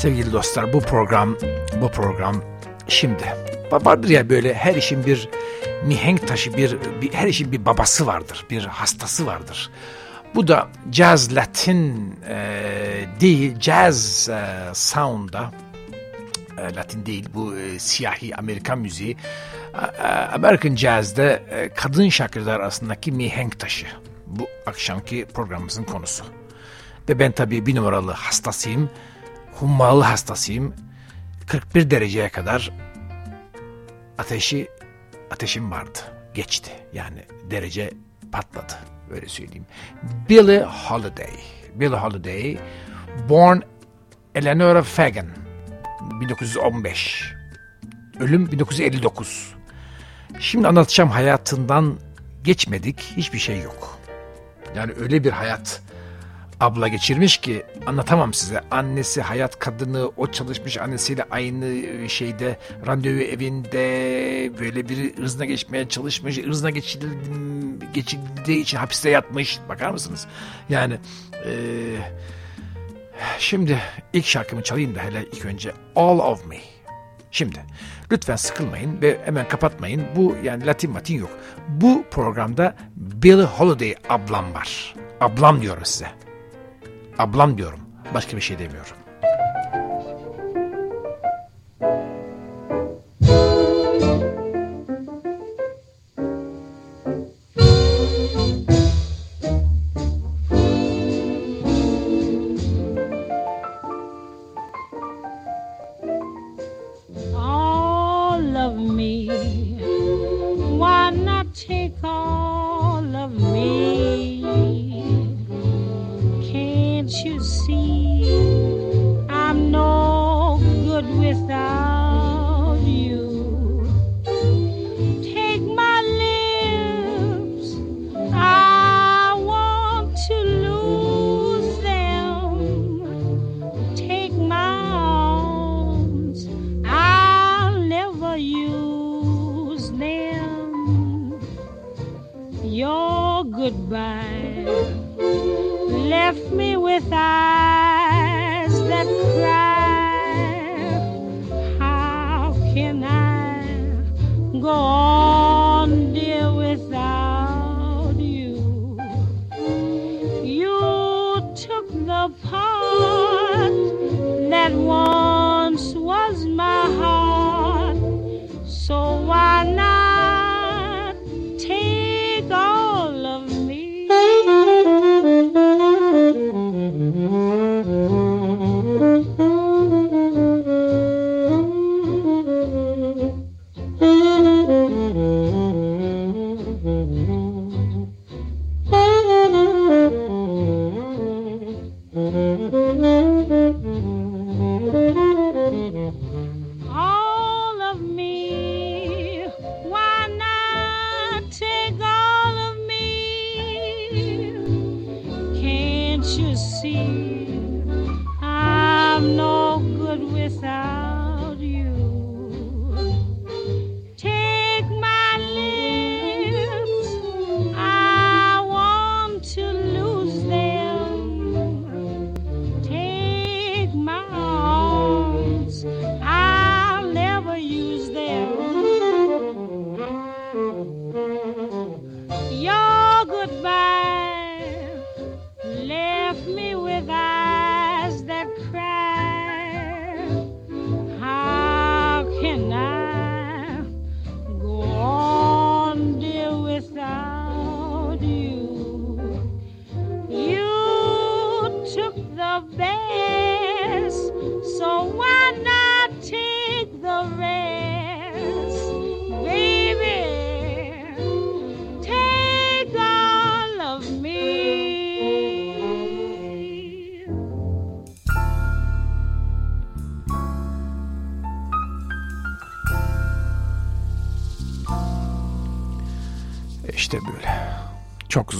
Sevgili dostlar bu program bu program şimdi vardır ya böyle her işin bir mihenk taşı bir, bir her işin bir babası vardır. Bir hastası vardır. Bu da jazz latin e, değil jazz e, sound'da e, Latin değil bu e, siyahi Amerikan müziği e, American Jazz'de e, kadın şarkıcılar arasındaki mihenk taşı. Bu akşamki programımızın konusu. Ve ben tabii bir numaralı hastasıyım. Hummalı hastasıyım. 41 dereceye kadar ateşi ateşim vardı. Geçti. Yani derece patladı. Öyle söyleyeyim. Billie Holiday. Billie Holiday born Eleanor Fagan 1915. Ölüm 1959. Şimdi anlatacağım hayatından geçmedik. Hiçbir şey yok. Yani öyle bir hayat abla geçirmiş ki anlatamam size. Annesi hayat kadını o çalışmış annesiyle aynı şeyde randevu evinde böyle bir hızına geçmeye çalışmış. Hızına geçildiği, geçildiği için hapiste yatmış. Bakar mısınız? Yani e, şimdi ilk şarkımı çalayım da hele ilk önce All of Me. Şimdi lütfen sıkılmayın ve hemen kapatmayın. Bu yani Latin matin yok. Bu programda Billie Holiday ablam var. Ablam diyorum size. Ablam diyorum. Başka bir şey demiyorum.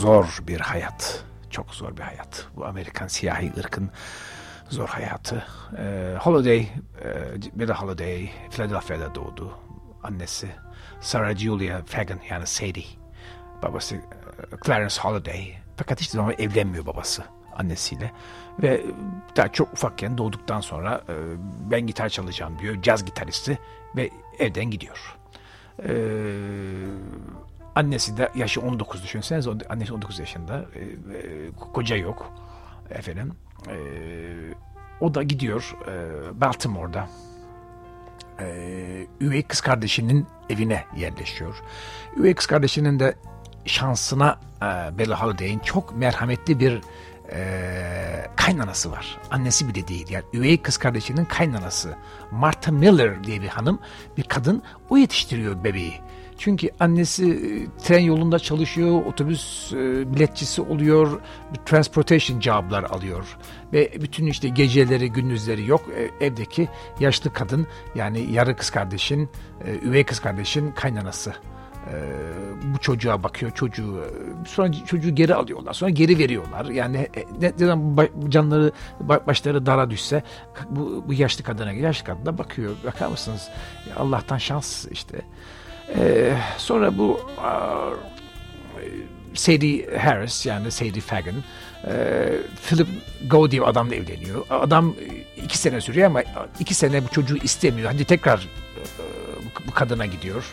Zor bir hayat. Çok zor bir hayat. Bu Amerikan siyahi ırkın zor hayatı. Ee, Holiday, e, Billie Holiday Philadelphia'da doğdu. Annesi Sarah Julia Fagan yani Sadie. Babası e, Clarence Holiday. Fakat hiçbir zaman evlenmiyor babası. annesiyle. Ve daha çok ufakken doğduktan sonra e, ben gitar çalacağım diyor. Caz gitaristi ve evden gidiyor. E, annesi de yaşı 19 düşünseniz annesi 19 yaşında. E, e, koca yok efendim. E, o da gidiyor e, Baltimore'da e, üvey kız kardeşinin evine yerleşiyor. Üvey kız kardeşinin de şansına e, Bella Holiday'in çok merhametli bir e, kaynanası var. Annesi bile değil. Yani üvey kız kardeşinin kaynanası. Martha Miller diye bir hanım, bir kadın o yetiştiriyor bebeği. Çünkü annesi e, tren yolunda çalışıyor, otobüs e, biletçisi oluyor, transportation joblar alıyor. Ve bütün işte geceleri, gündüzleri yok. E, evdeki yaşlı kadın yani yarı kız kardeşin, üvey kız kardeşin kaynanası bu çocuğa bakıyor çocuğu sonra çocuğu geri alıyorlar sonra geri veriyorlar yani ne, zaman canları başları dara düşse bu, bu yaşlı kadına yaşlı kadına bakıyor bakar mısınız Allah'tan şans işte ee, sonra bu Sadie Harris yani Sadie Fagan e, Philip Go diye adamla evleniyor. Adam iki sene sürüyor ama iki sene bu çocuğu istemiyor. Hadi tekrar e, bu kadına gidiyor.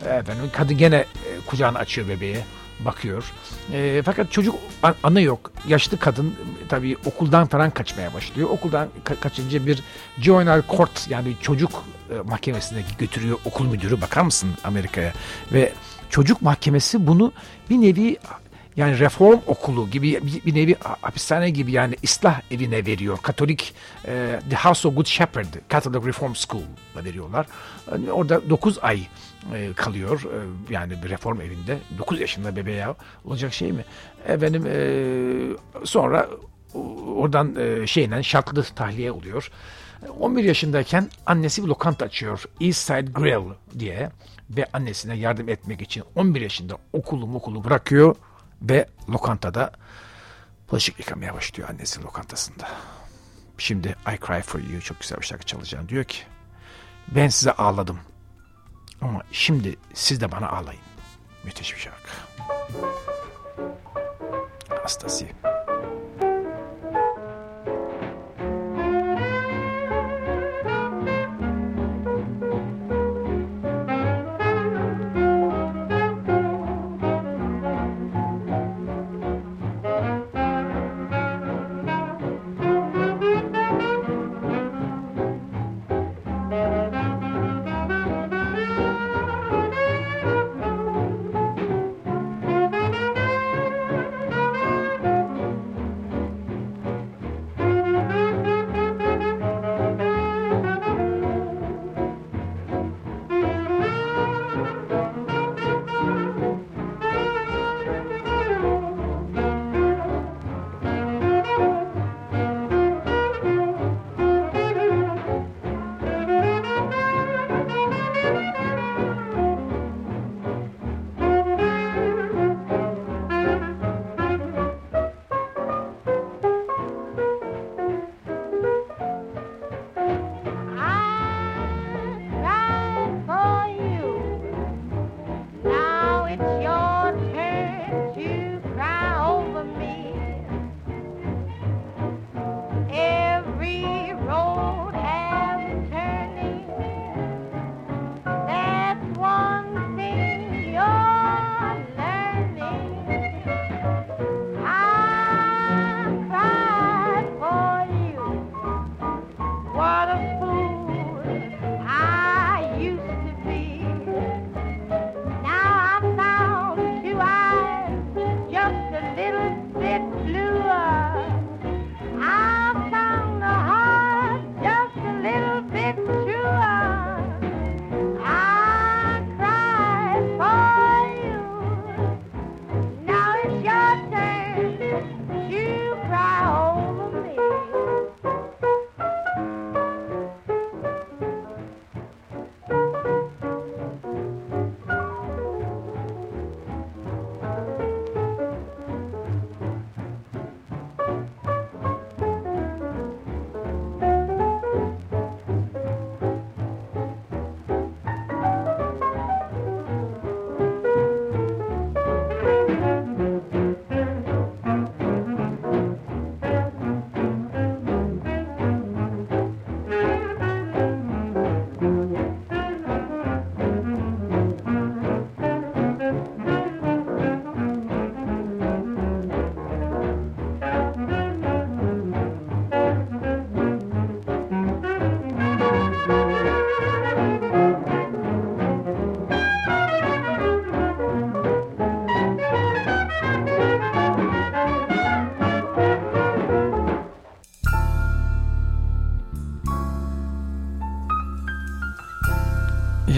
Efendim, kadın gene e, kucağını açıyor bebeğe bakıyor. E, fakat çocuk anı yok. Yaşlı kadın tabii okuldan falan kaçmaya başlıyor. Okuldan ka- kaçınca bir juvenile court yani çocuk mahkemesine götürüyor okul müdürü. Bakar mısın Amerika'ya? Ve çocuk mahkemesi bunu bir nevi yani reform okulu gibi bir, nevi hapishane gibi yani ıslah evine veriyor. Katolik e, The House of Good Shepherd Catholic Reform School'a veriyorlar. Yani orada 9 ay e, kalıyor e, yani bir reform evinde. 9 yaşında bebeğe olacak şey mi? Efendim e, sonra oradan e, şeyle şartlı tahliye oluyor. 11 yaşındayken annesi bir lokanta açıyor. East Side Grill diye ve annesine yardım etmek için 11 yaşında okulu okulu bırakıyor ve lokantada bulaşık yıkamaya başlıyor annesi lokantasında. Şimdi I Cry For You çok güzel bir şarkı çalacağım. Diyor ki ben size ağladım ama şimdi siz de bana ağlayın. Müthiş bir şarkı. Hastası.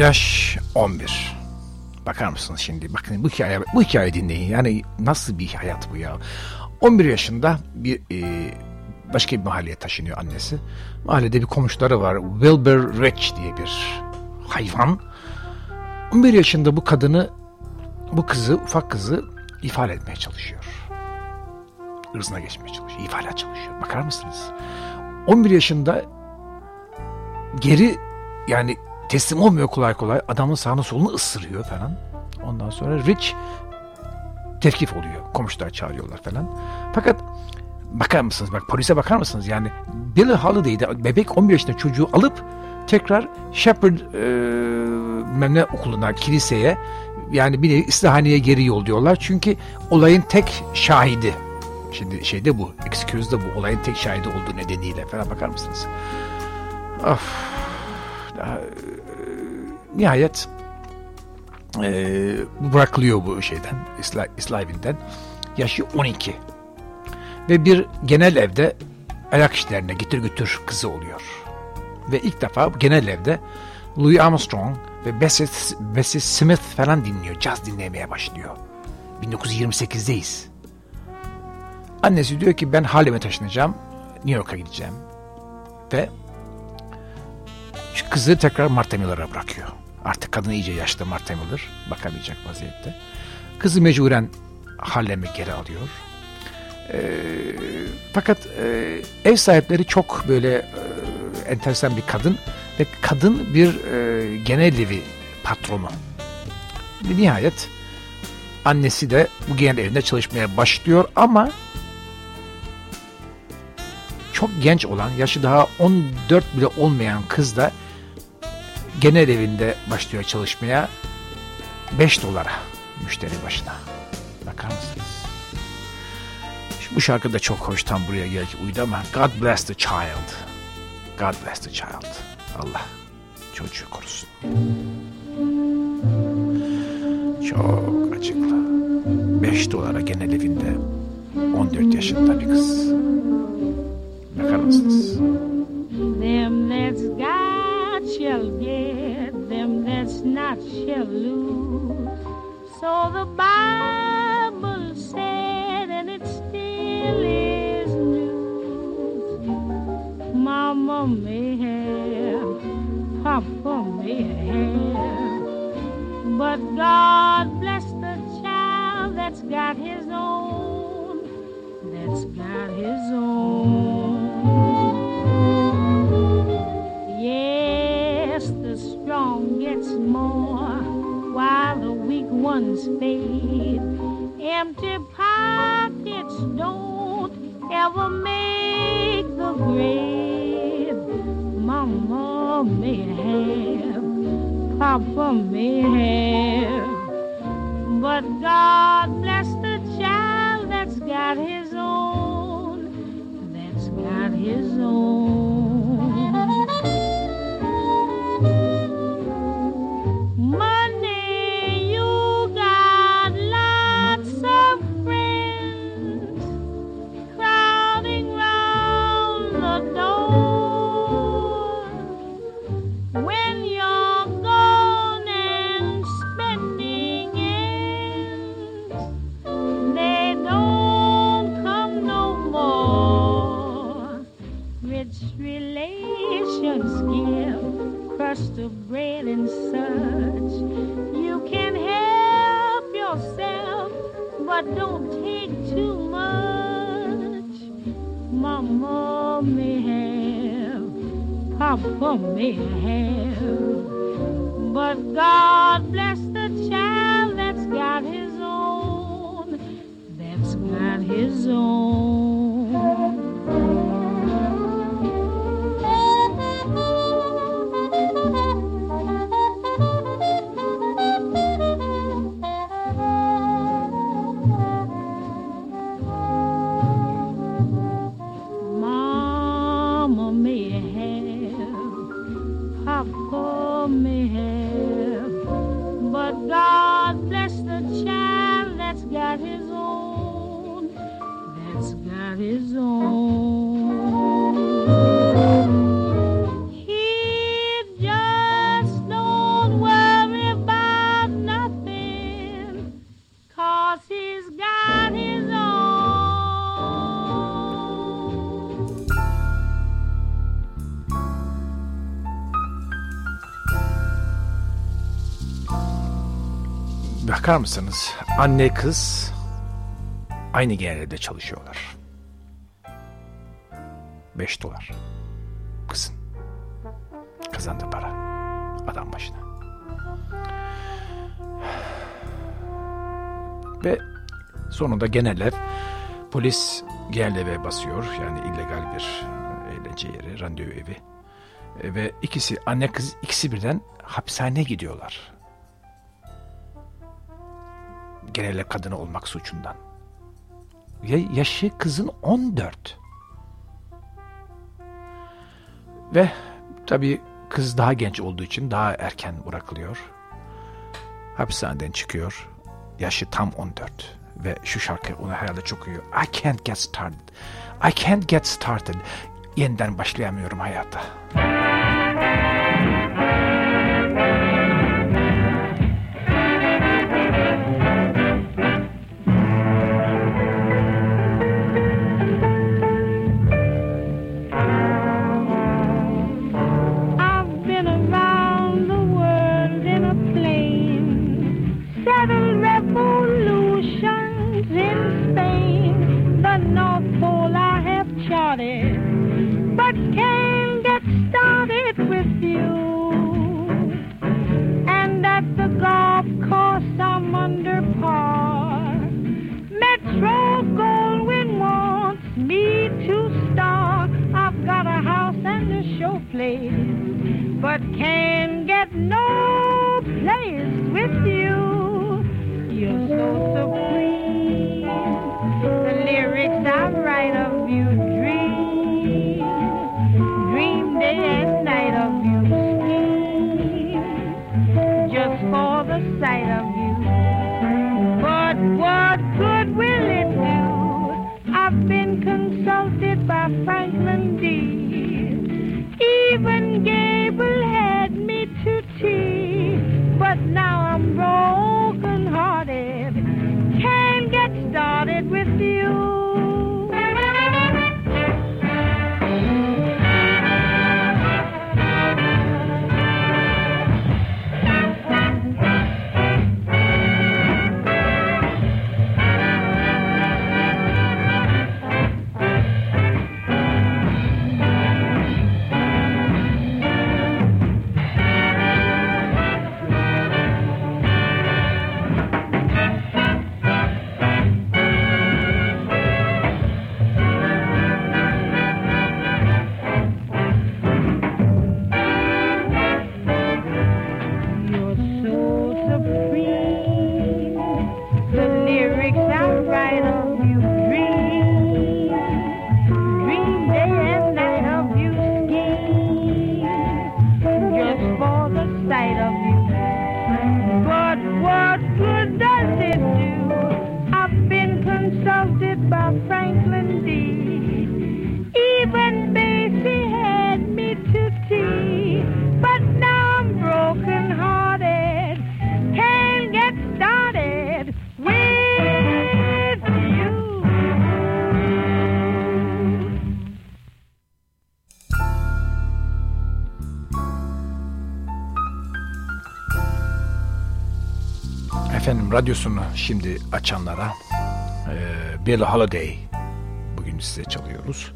Yaş 11. Bakar mısınız şimdi? Bakın bu hikaye, bu hikaye dinleyin. Yani nasıl bir hayat bu ya? 11 yaşında bir e, başka bir mahalleye taşınıyor annesi. Mahallede bir komşuları var. Wilbur Rich diye bir hayvan. 11 yaşında bu kadını, bu kızı, ufak kızı ifade etmeye çalışıyor. Irzına geçmeye çalışıyor. İfade çalışıyor. Bakar mısınız? 11 yaşında geri yani teslim olmuyor kolay kolay. Adamın sağını solunu ısırıyor falan. Ondan sonra Rich tevkif oluyor. Komşular çağırıyorlar falan. Fakat bakar mısınız? Bak polise bakar mısınız? Yani Billy Holiday'de bebek 11 yaşında çocuğu alıp tekrar Shepherd e, okuluna, kiliseye yani bir nevi İslahaneye geri yolluyorlar. Çünkü olayın tek şahidi. Şimdi şeyde bu, excuse'da bu olayın tek şahidi olduğu nedeniyle falan bakar mısınız? Of. Daha, nihayet e, bırakılıyor bu şeyden, İsla, İslavinden. Yaşı 12. Ve bir genel evde ayak işlerine getir götür kızı oluyor. Ve ilk defa genel evde Louis Armstrong ve Bessie, Smith falan dinliyor. Caz dinlemeye başlıyor. 1928'deyiz. Annesi diyor ki ben Harlem'e taşınacağım. New York'a gideceğim. Ve kızı tekrar Martha Miller'a bırakıyor. Artık kadın iyice yaşlı Martha Miller. Bakamayacak vaziyette. Kızı mecburen Harlem'e geri alıyor. E, fakat e, ev sahipleri çok böyle e, enteresan bir kadın ve kadın bir e, genel evi patronu. Ve nihayet annesi de bu genel evinde çalışmaya başlıyor ama çok genç olan, yaşı daha 14 bile olmayan kız da genel evinde başlıyor çalışmaya 5 dolara müşteri başına. Bakar mısınız? Şimdi bu şarkı da çok hoş tam buraya gelip uydu ama God bless the child. God bless the child. Allah çocuğu korusun. Çok acıklı. 5 dolara genel evinde 14 yaşında bir kız. Bakar mısınız? Them that's got shall get, them that's not shall lose. So the Bible said, and it still is news. Mama may have, Papa may have, but God bless the child that's got his own, that's got his own. Ones fade. Empty pockets don't ever make the grave. Mama may have, Papa may have, but God bless the child that's got his own, that's got his own. Papa may have. But God bless come me Bakar mısınız? Anne kız aynı genelde çalışıyorlar. 5 dolar. Kızın. Kazandığı para. Adam başına. Ve sonunda genel polis genel eve basıyor. Yani illegal bir eğlence yeri, randevu evi. E, ve ikisi anne kız ikisi birden hapishaneye gidiyorlar. Genel kadını olmak suçundan. Ya, yaşı kızın 14. Ve tabii kız daha genç olduğu için daha erken bırakılıyor. Hapishaneden çıkıyor. Yaşı tam 14 ve şu şarkı onu herhalde çok iyi. I can't get started. I can't get started. Yeniden başlayamıyorum hayata. Radyosunu şimdi açanlara e, Billie Holiday bugün size çalıyoruz.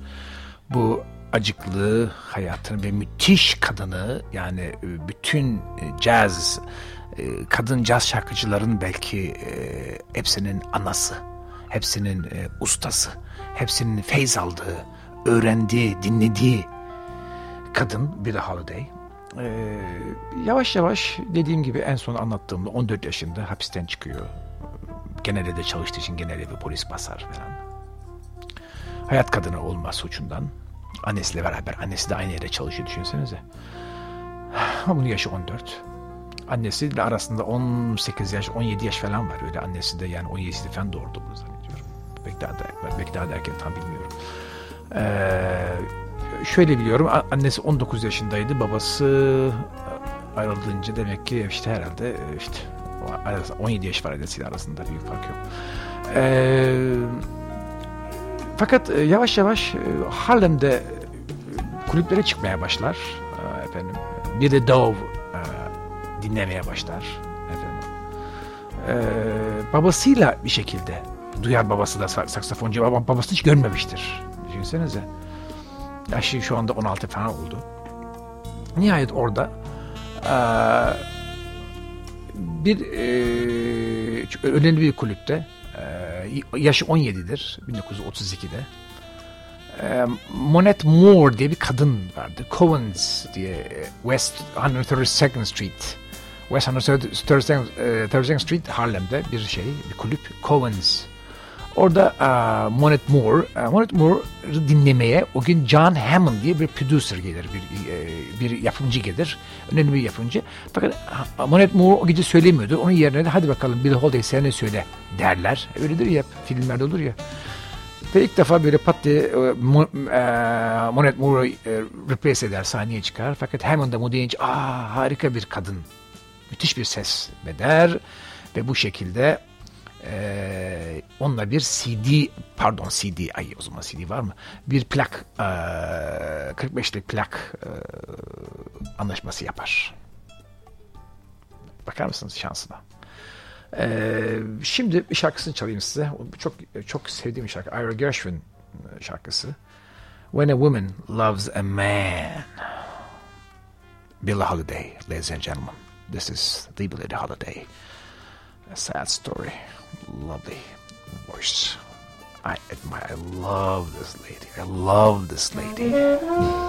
Bu acıklı hayatını ve müthiş kadını yani e, bütün caz e, kadın caz şarkıcıların belki e, hepsinin anası, hepsinin ustası, hepsinin feyz aldığı, öğrendiği, dinlediği kadın Billie Holiday. Ee, yavaş yavaş dediğim gibi en son anlattığımda 14 yaşında hapisten çıkıyor. Genelde de çalıştığı için genelde bir polis basar falan. Hayat kadını olma suçundan. Annesiyle beraber. Annesi de aynı yerde çalışıyor düşünsenize. Ama bunun yaşı 14. Annesiyle arasında 18 yaş, 17 yaş falan var. Öyle annesi de yani 17 falan doğurdu bunu zannediyorum. Belki daha da, belki daha da erken tam bilmiyorum. Ee, şöyle biliyorum annesi 19 yaşındaydı babası ayrıldığınca demek ki işte herhalde işte 17 yaş var annesiyle arasında büyük fark yok. Ee, fakat e, yavaş yavaş e, Harlem'de kulüplere çıkmaya başlar efendim. Bir de Dove dinlemeye başlar efendim. e, babasıyla bir şekilde duyar babası da saksafoncu ama babasını hiç görmemiştir. Düşünsenize. Yaşı şu anda 16 falan oldu. Nihayet orada e, bir e, önemli bir kulüpte e, yaşı 17'dir 1932'de e, Monette Moore diye bir kadın vardı. Covens diye West 132nd Street West 132nd Street Harlem'de bir şey, bir kulüp Covens Orada uh, Monet Moore, uh, Monet Moore'ı dinlemeye o gün John Hammond diye bir producer gelir, bir, e, bir yapımcı gelir. Önemli bir yapımcı. Fakat Monet Moore o gece söylemiyordu. Onun yerine de hadi bakalım Bill Holiday sen ne söyle derler. Öyledir ya filmlerde olur ya. Ve ilk defa böyle pat diye e, Monet Moore'u replace eder, sahneye çıkar. Fakat Hammond da bu deyince aa harika bir kadın. Müthiş bir ses ve der. Ve bu şekilde ee, onunla bir CD pardon CD ay o zaman CD var mı? Bir plak e, 45'lik plak e, anlaşması yapar. Bakar mısınız şansına? Ee, şimdi bir şarkısını çalayım size. Çok çok sevdiğim şarkı. Ira Gershwin şarkısı. When a Woman Loves a Man. Billie Holiday, ladies and gentlemen. This is the Billie Holiday. A sad story. lovely voice. I admire, I love this lady. I love this lady.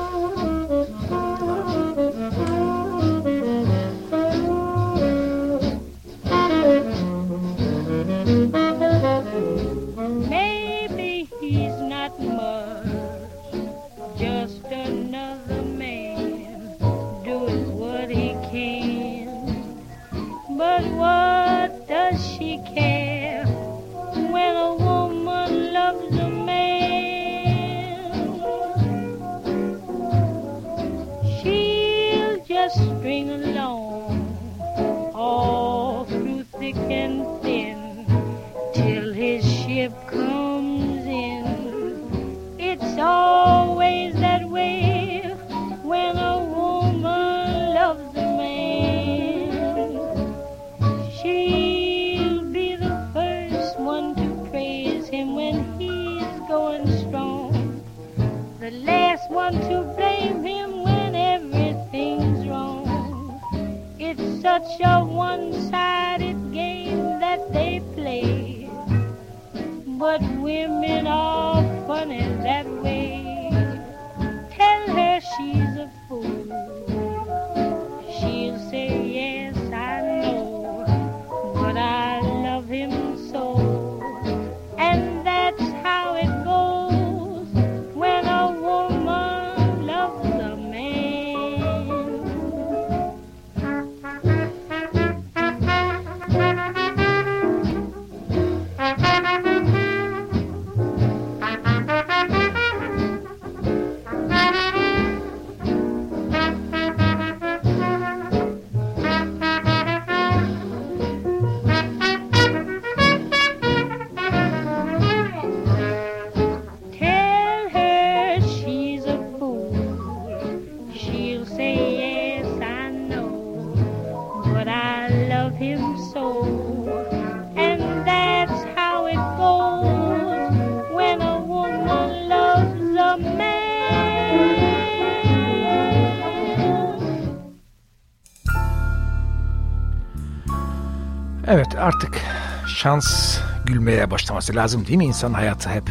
Artık şans gülmeye başlaması lazım değil mi? İnsan hayatı hep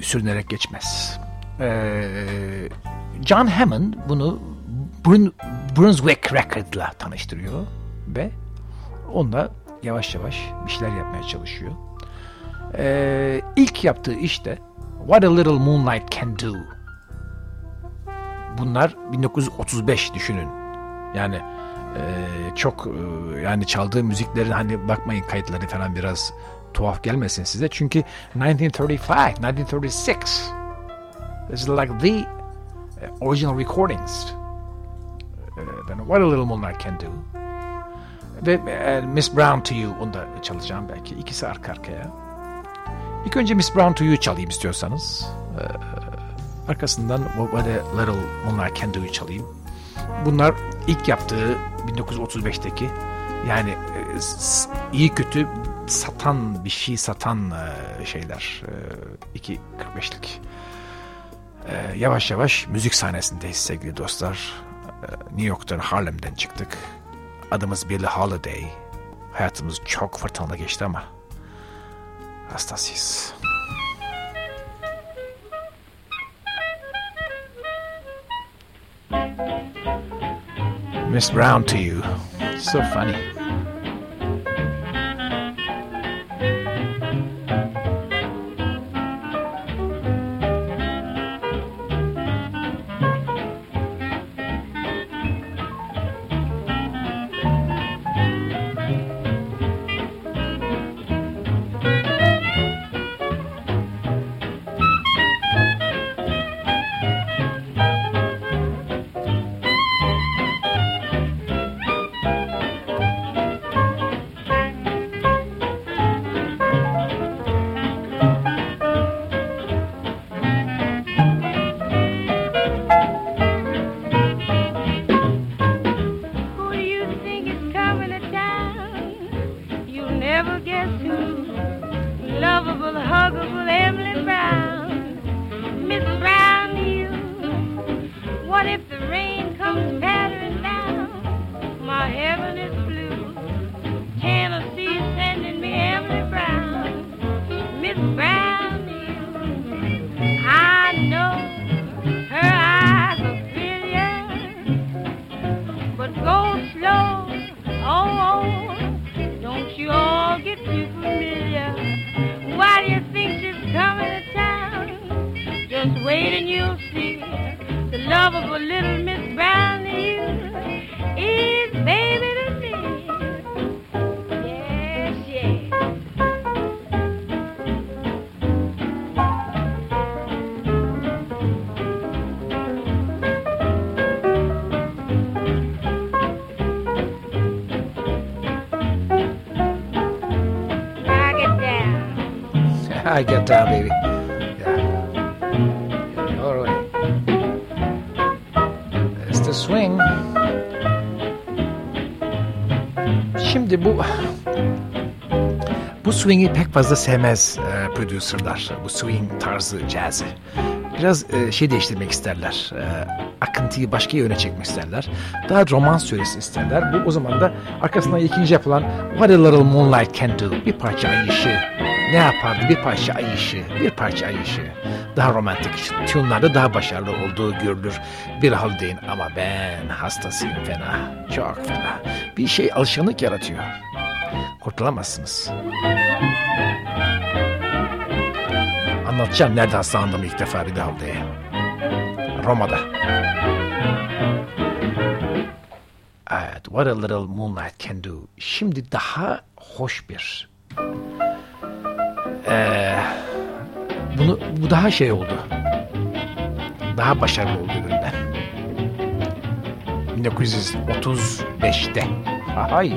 sürünerek geçmez. Ee, John Hammond bunu Brun Brunswick Record'la tanıştırıyor ve onunla yavaş yavaş bir şeyler yapmaya çalışıyor. Ee, ilk yaptığı işte What a Little Moonlight Can Do. Bunlar 1935 düşünün. Yani ee, çok e, yani çaldığı müziklerin hani bakmayın kayıtları falan biraz tuhaf gelmesin size. Çünkü 1935, 1936 this is like the uh, original recordings. Uh, what a little moonlight can do. Ve uh, Miss Brown to You onu da çalacağım belki. ikisi arka arkaya. İlk önce Miss Brown to You çalayım istiyorsanız. Uh, arkasından What a Little Moonlight Can Do'yu çalayım. Bunlar ilk yaptığı 1935'teki Yani e, iyi kötü satan bir şey satan e, şeyler. E, 2.45'lik. E, yavaş yavaş müzik sahnesindeyiz sevgili dostlar. New York'tan Harlem'den çıktık. Adımız Billie Holiday. Hayatımız çok fırtınalı geçti ama hastasıyız. Miss Brown to you. So funny. I get down, baby. Swing. Şimdi bu bu swing'i pek fazla sevmez e, producerlar. Bu swing tarzı cazı. Biraz e, şey değiştirmek isterler. E, akıntıyı başka yöne çekmek isterler. Daha romans söylesin isterler. Bu o zaman da arkasından ikinci yapılan What a Little Moonlight Can Do bir parça ay ışığı ne yapardı? Bir parça ay ışığı, bir parça ay ışığı. Daha romantik tune'larda daha başarılı olduğu görülür. Bir Holiday'in ama ben hastasıyım fena. Çok fena. Bir şey alışkanlık yaratıyor. Kurtulamazsınız. Anlatacağım nerede hastalandım ilk defa bir daha Holiday'e. Roma'da. Evet, What a Little Moonlight Can Do. Şimdi daha hoş bir bunu bu daha şey oldu. Daha başarılı oldu ürünler. 1935'te. Hay.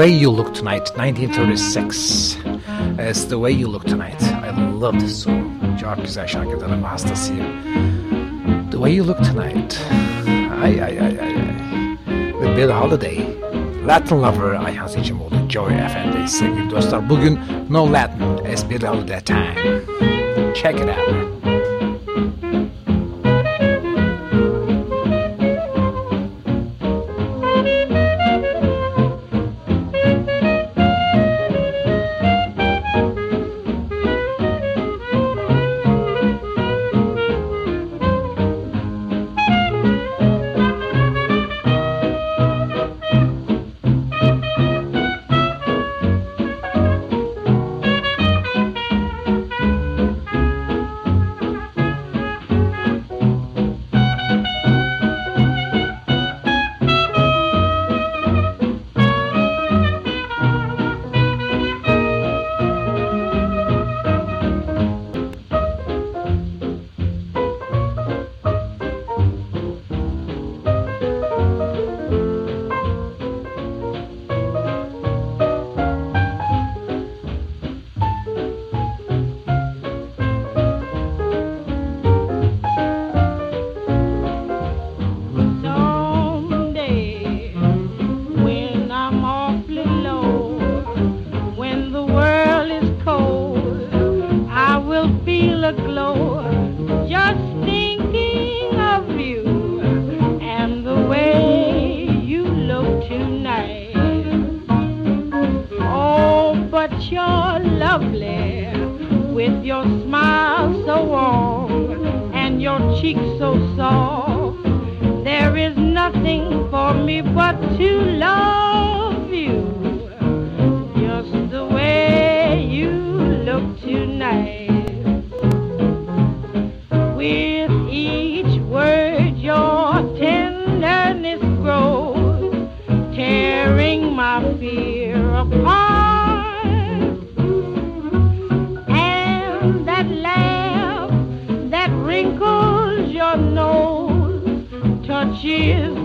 The way You Look Tonight, 1936. It's The Way You Look Tonight. I love this song. Çok güzel şarkıdır ama hastasıyım. The Way You Look Tonight. Ay ay ay ay. With Bill Holiday. Latin Lover I have seen Ayhan Seçimoğlu, Joy Efendi sevgili dostlar. Bugün No Latin as Bill Holiday Time. Check it out. years.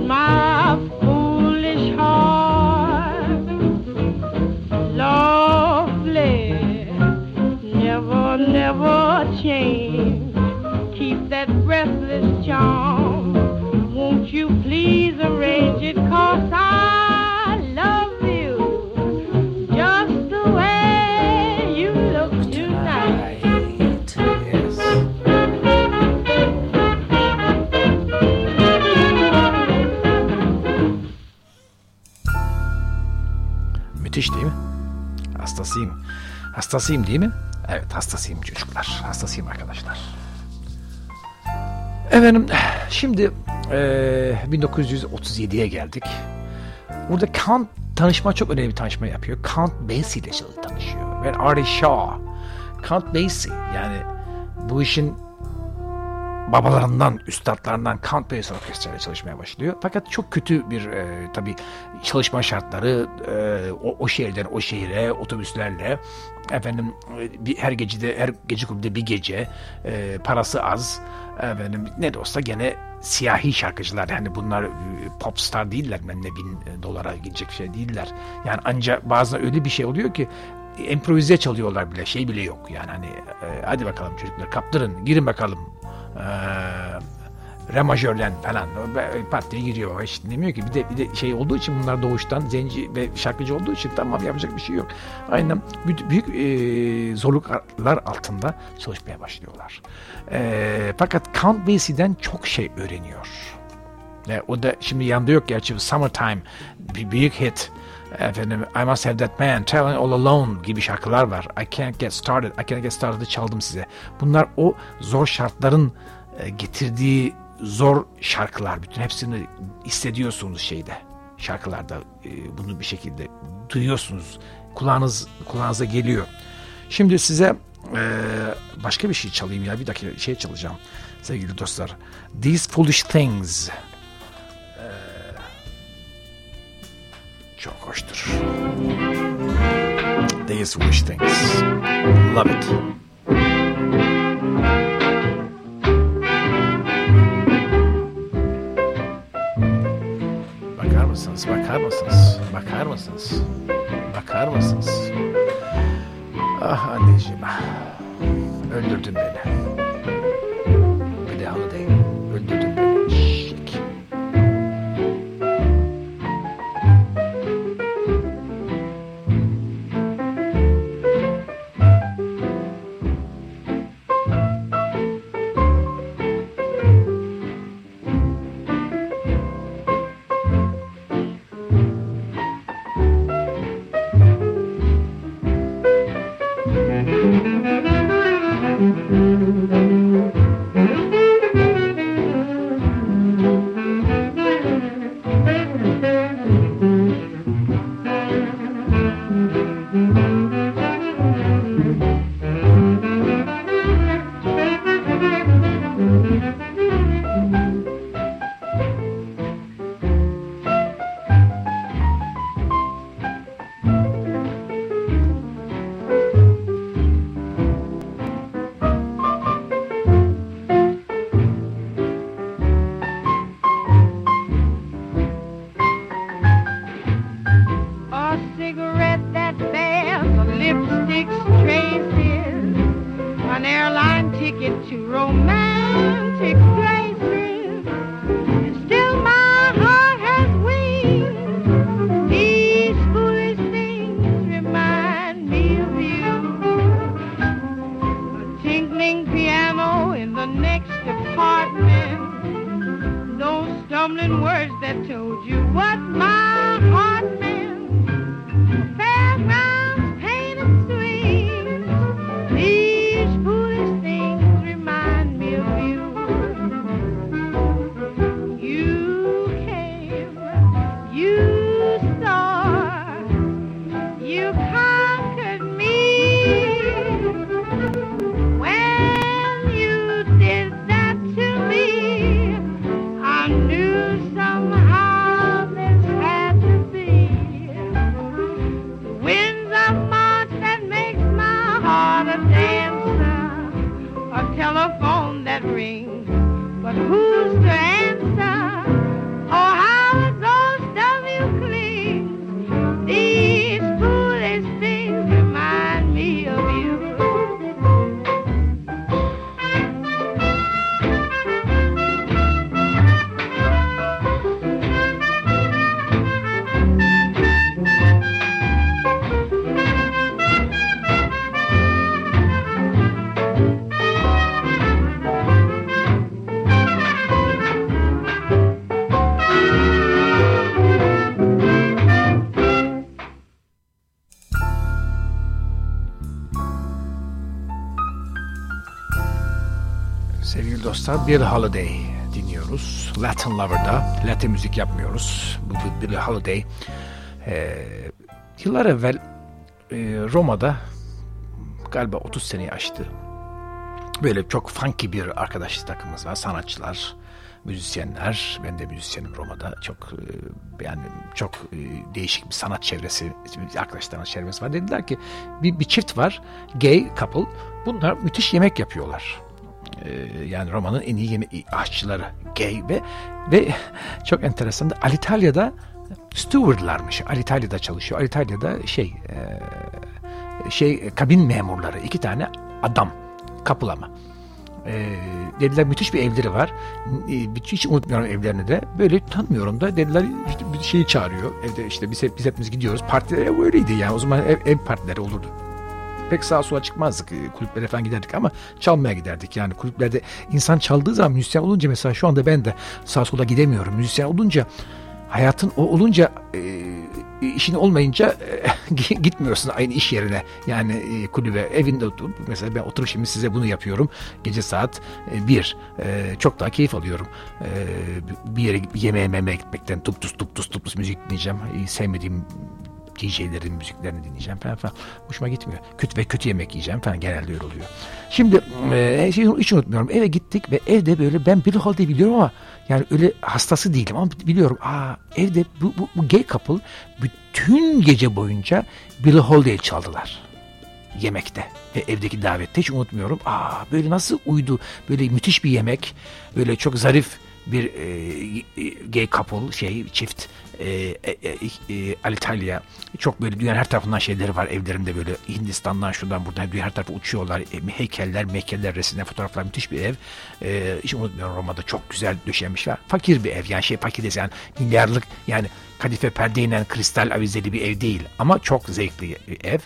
Hastasıyım değil mi? Evet hastasıyım çocuklar. Hastasıyım arkadaşlar. Efendim şimdi e, 1937'ye geldik. Burada Count tanışma çok önemli bir tanışma yapıyor. Count Basie ile tanışıyor. Ve Artie Shaw. Count Basie yani bu işin babalarından, üstadlarından Count Basie Orkestra ile çalışmaya başlıyor. Fakat çok kötü bir e, tabii çalışma şartları e, o, o şehirden o şehire otobüslerle efendim bir, her gecede her gece kulübünde bir gece e, parası az efendim ne de olsa gene siyahi şarkıcılar yani bunlar e, pop star değiller ben ne bin dolara gidecek şey değiller yani ancak bazen öyle bir şey oluyor ki improvize çalıyorlar bile şey bile yok yani hani e, hadi bakalım çocuklar kaptırın girin bakalım e, re majörlen falan. Pat diye giriyor. Hiç dinlemiyor ki. Bir de, bir de şey olduğu için bunlar doğuştan zenci ve şarkıcı olduğu için tamam yapacak bir şey yok. Aynen. Büyük, büyük e, zorluklar altında çalışmaya başlıyorlar. E, fakat Count Basie'den çok şey öğreniyor. E, o da şimdi yanında yok gerçi. Summertime bir büyük hit efendim I Must Have That Man, Traveling All Alone gibi şarkılar var. I Can't Get Started, I Can't Get Started'ı çaldım size. Bunlar o zor şartların e, getirdiği zor şarkılar. Bütün hepsini hissediyorsunuz şeyde. Şarkılarda e, bunu bir şekilde duyuyorsunuz. Kulağınız kulağınıza geliyor. Şimdi size e, başka bir şey çalayım ya. Bir dakika şey çalacağım sevgili dostlar. These Foolish Things. Çok hoştur. These Foolish Things. Love it. mısınız? Bakar mısınız? Bakar mısınız? Bakar mısınız? Ah anneciğim. Öldürdün beni. Dostlar bir Holiday dinliyoruz. Latin Lover'da. Latin müzik yapmıyoruz. Bu Billie Holiday. Ee, yıllar evvel e, Roma'da galiba 30 seneyi aştı. Böyle çok funky bir arkadaş takımımız var. Sanatçılar, müzisyenler. Ben de müzisyenim Roma'da. Çok e, yani çok e, değişik bir sanat çevresi, arkadaşlarımız çevresi var. Dediler ki bir, bir çift var. Gay couple. Bunlar müthiş yemek yapıyorlar. Ee, yani Roma'nın en iyi yeme aşçıları gay ve ve çok enteresan da Alitalya'da stewardlarmış. Alitalya'da çalışıyor. Alitalya'da şey e, şey kabin memurları iki tane adam kapılama. E, dediler müthiş bir evleri var. E, hiç unutmuyorum evlerini de. Böyle tanımıyorum da dediler işte bir şeyi çağırıyor. Evde işte biz, hep, biz hepimiz gidiyoruz. Partiler öyleydi yani. O zaman ev, ev partileri olurdu pek sağa sola çıkmazdık. E, kulüplere falan giderdik ama çalmaya giderdik. Yani kulüplerde insan çaldığı zaman müzisyen olunca mesela şu anda ben de sağa sola gidemiyorum. Müzisyen olunca hayatın o olunca e, işin olmayınca e, gitmiyorsun aynı iş yerine yani e, kulübe evinde oturup mesela ben oturup şimdi size bunu yapıyorum gece saat e, bir e, çok daha keyif alıyorum e, bir yere yemeğe memeye gitmekten tup tus tup tus müzik dinleyeceğim e, sevmediğim DJ'lerin müziklerini dinleyeceğim falan falan. Hoşuma gitmiyor. Kötü ve kötü yemek yiyeceğim falan genelde öyle oluyor. Şimdi e, hiç unutmuyorum. Eve gittik ve evde böyle ben Billie Holiday'i biliyorum ama yani öyle hastası değilim ama biliyorum. Aa evde bu, bu, bu gay couple bütün gece boyunca Billie Holiday'i çaldılar yemekte ve evdeki davette hiç unutmuyorum. Aa böyle nasıl uydu böyle müthiş bir yemek böyle çok zarif bir e, gay couple şey çift e, e, e, Alitalia çok böyle dünyanın her tarafından şeyleri var. Evlerinde böyle Hindistan'dan şuradan buradan dünya her tarafa uçuyorlar. E, heykeller meykeller resimler fotoğraflar müthiş bir ev. E, hiç unutmuyorum Roma'da çok güzel döşenmiş var fakir bir ev yani şey fakir değil yani milyarlık yani kadife perdeyle kristal avizeli bir ev değil. Ama çok zevkli bir ev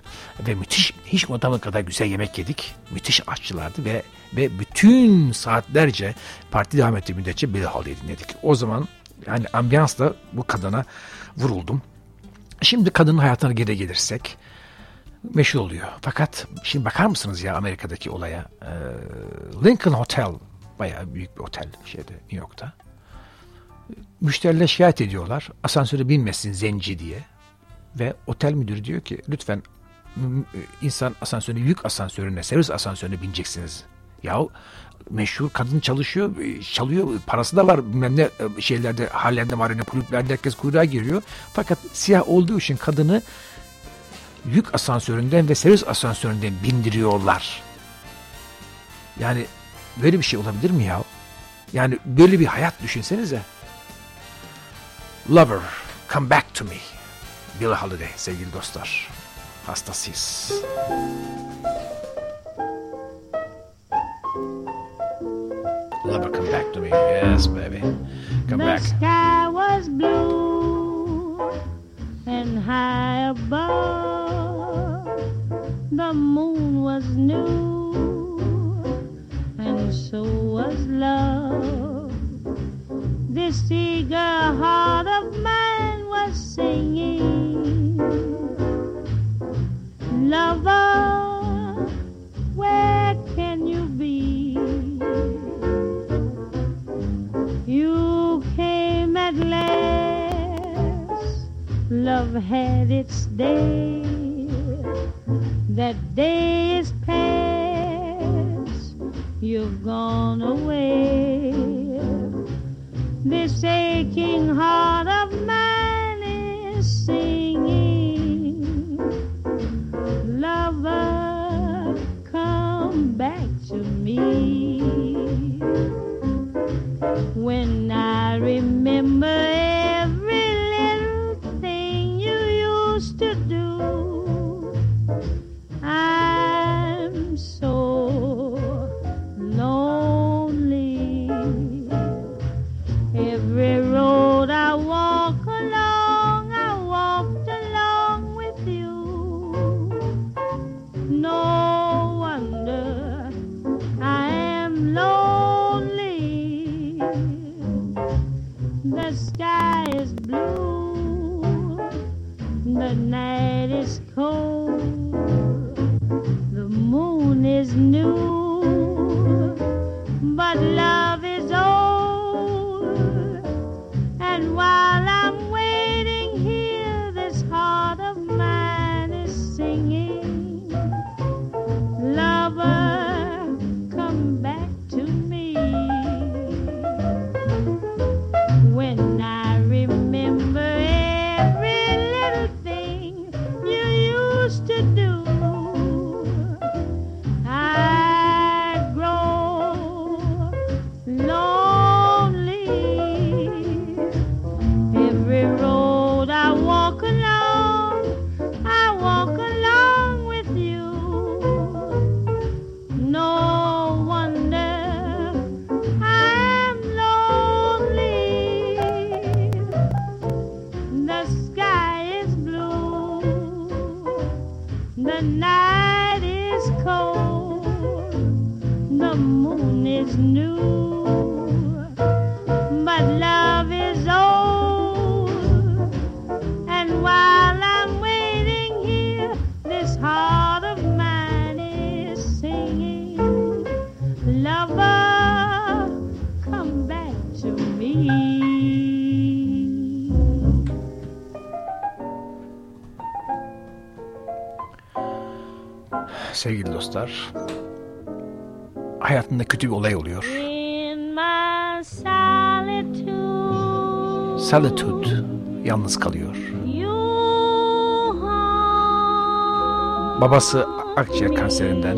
ve müthiş hiç unutamadığım kadar güzel yemek yedik. Müthiş aşçılardı ve ve bütün saatlerce parti devam ettiği müddetçe Billie Holiday dinledik. O zaman yani ambiyansla bu kadına vuruldum. Şimdi kadının hayatına geri gelirsek meşhur oluyor. Fakat şimdi bakar mısınız ya Amerika'daki olaya? Ee, Lincoln Hotel bayağı büyük bir otel şeyde New York'ta. Müşteriler şikayet ediyorlar. Asansöre binmesin zenci diye. Ve otel müdürü diyor ki lütfen insan asansörüne yük asansörüne servis asansörüne bineceksiniz. Yahu meşhur kadın çalışıyor, çalıyor, parası da var bilmem ne e, şeylerde, hallerde, marine, kulüplerde herkes kuyruğa giriyor. Fakat siyah olduğu için kadını yük asansöründen ve servis asansöründen bindiriyorlar. Yani böyle bir şey olabilir mi ya? Yani böyle bir hayat düşünsenize. Lover, come back to me. Billie Holiday sevgili dostlar. Hastasıyız. Lover, Yes, baby. Come the back. The sky was blue and high above. The moon was new and so was love. This eager heart of mine was singing. Lover, love had its day. That day is past, you've gone away. This aching heart Sevgili dostlar, hayatında kötü bir olay oluyor. Solitude, yalnız kalıyor. Babası akciğer kanserinden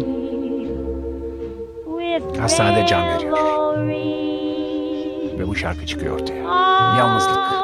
hastanede can veriyor. ve bu şarkı çıkıyor ortaya. Yalnızlık.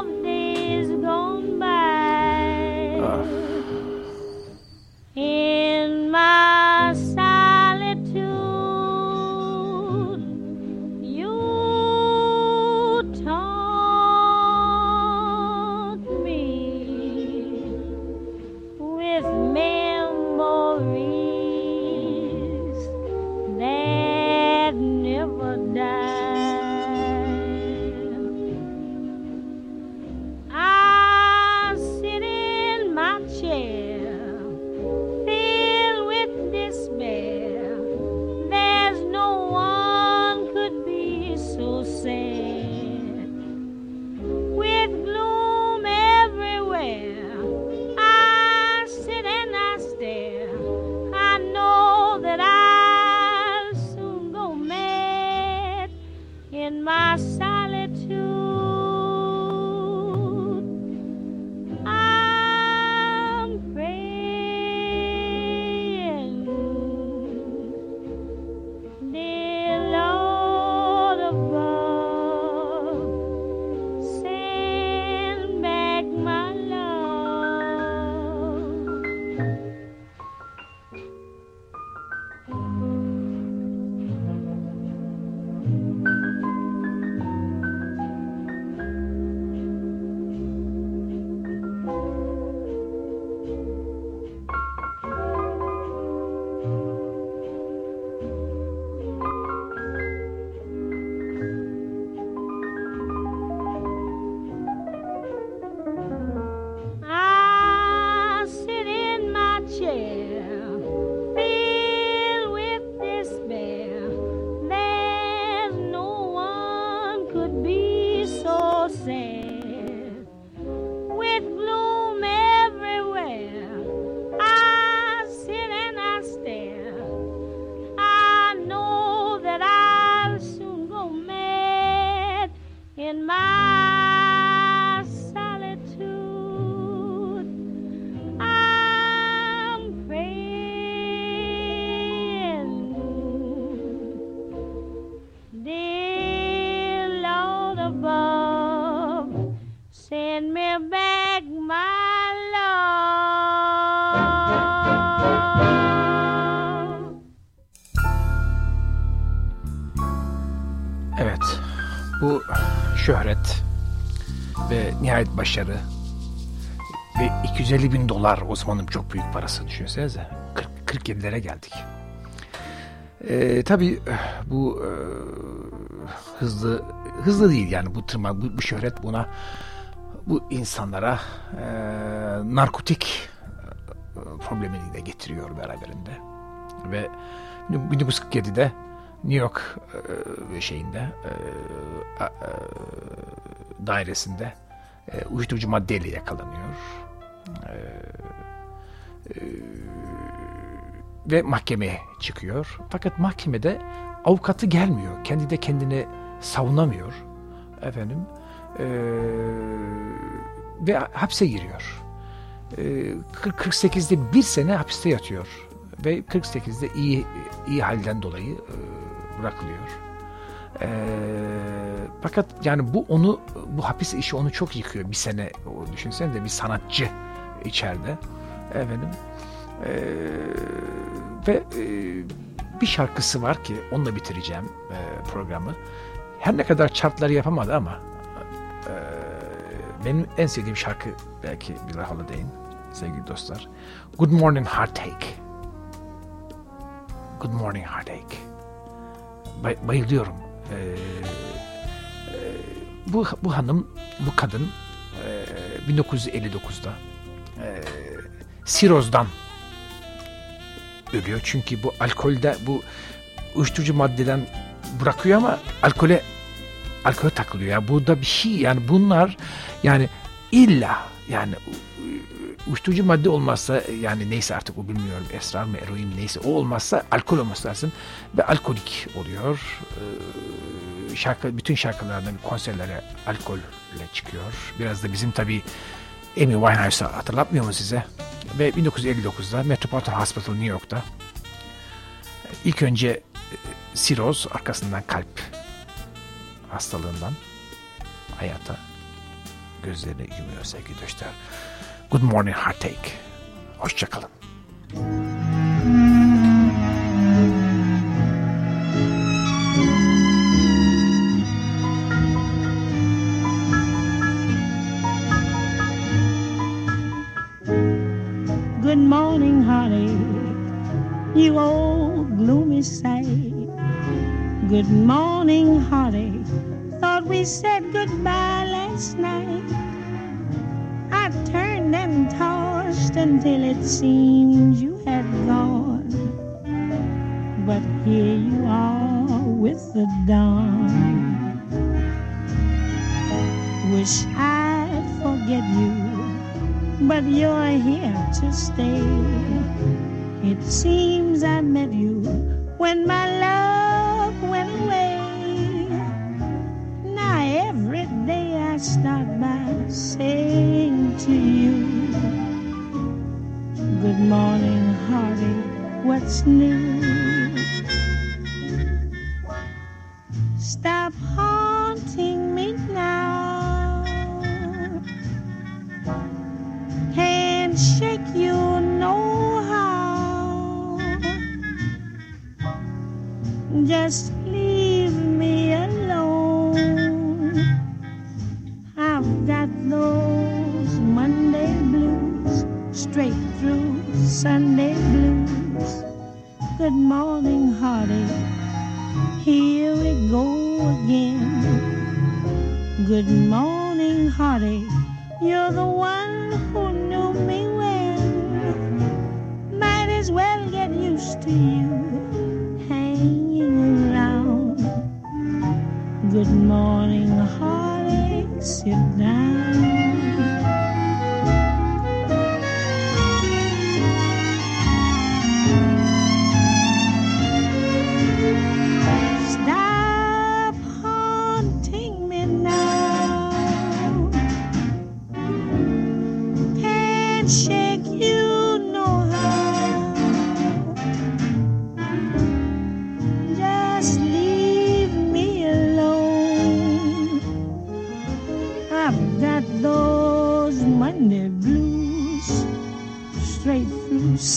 Başarı ve 250 bin dolar o zamanın çok büyük parası düşünsenize. 40, 47'lere geldik. Ee, tabii bu e, hızlı hızlı değil yani bu tırma bu, bu şöhret buna bu insanlara e, narkotik e, problemini de getiriyor beraberinde ve 1947'de New York e, şeyinde e, e, dairesinde e, uyuşturucu maddeyle yakalanıyor. E, e, ve mahkemeye çıkıyor. Fakat mahkemede avukatı gelmiyor. Kendi de kendini savunamıyor. Efendim. e, ve hapse giriyor. E, 40 48'de bir sene hapiste yatıyor. Ve 48'de iyi iyi halden dolayı e, bırakılıyor. E, fakat yani bu onu bu hapis işi onu çok yıkıyor. Bir sene o düşünsene de bir sanatçı içeride. Efendim. E, ve e, bir şarkısı var ki onunla bitireceğim e, programı. Her ne kadar chartları yapamadı ama e, benim en sevdiğim şarkı belki Billie Holiday'in sevgili dostlar. Good Morning Heartache. Good Morning Heartache. Bay- bayılıyorum e, bu, bu hanım, bu kadın e, 1959'da e, sirozdan ölüyor. Çünkü bu alkolde bu uyuşturucu maddeden bırakıyor ama alkole alkole takılıyor. Yani burada bir şey yani bunlar yani illa yani uyuşturucu madde olmazsa yani neyse artık o bilmiyorum esrar mı eroin neyse o olmazsa alkol olması lazım ve alkolik oluyor. Ee, şarkı bütün şarkılardan konserlere alkolle çıkıyor. Biraz da bizim tabii Amy Winehouse'ı hatırlatmıyor mu size? Ve 1959'da Metropolitan Hospital New York'ta ilk önce e, siroz arkasından kalp hastalığından hayata gözlerini yumuyor sevgili dostlar. Good morning heartache. Hoşçakalın. Good morning, honey, you old gloomy sight. Good morning, honey. Thought we said goodbye until it seemed you had gone. But here you are with the dawn. Wish I'd forget you but you're here to stay. It seems Sunday blues. Good morning, hearty. Here we go again. Good morning, hearty. You're the one who knew me when. Might as well get used to you hanging around. Good morning, heartache. Sit down.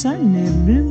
sun, everywhere.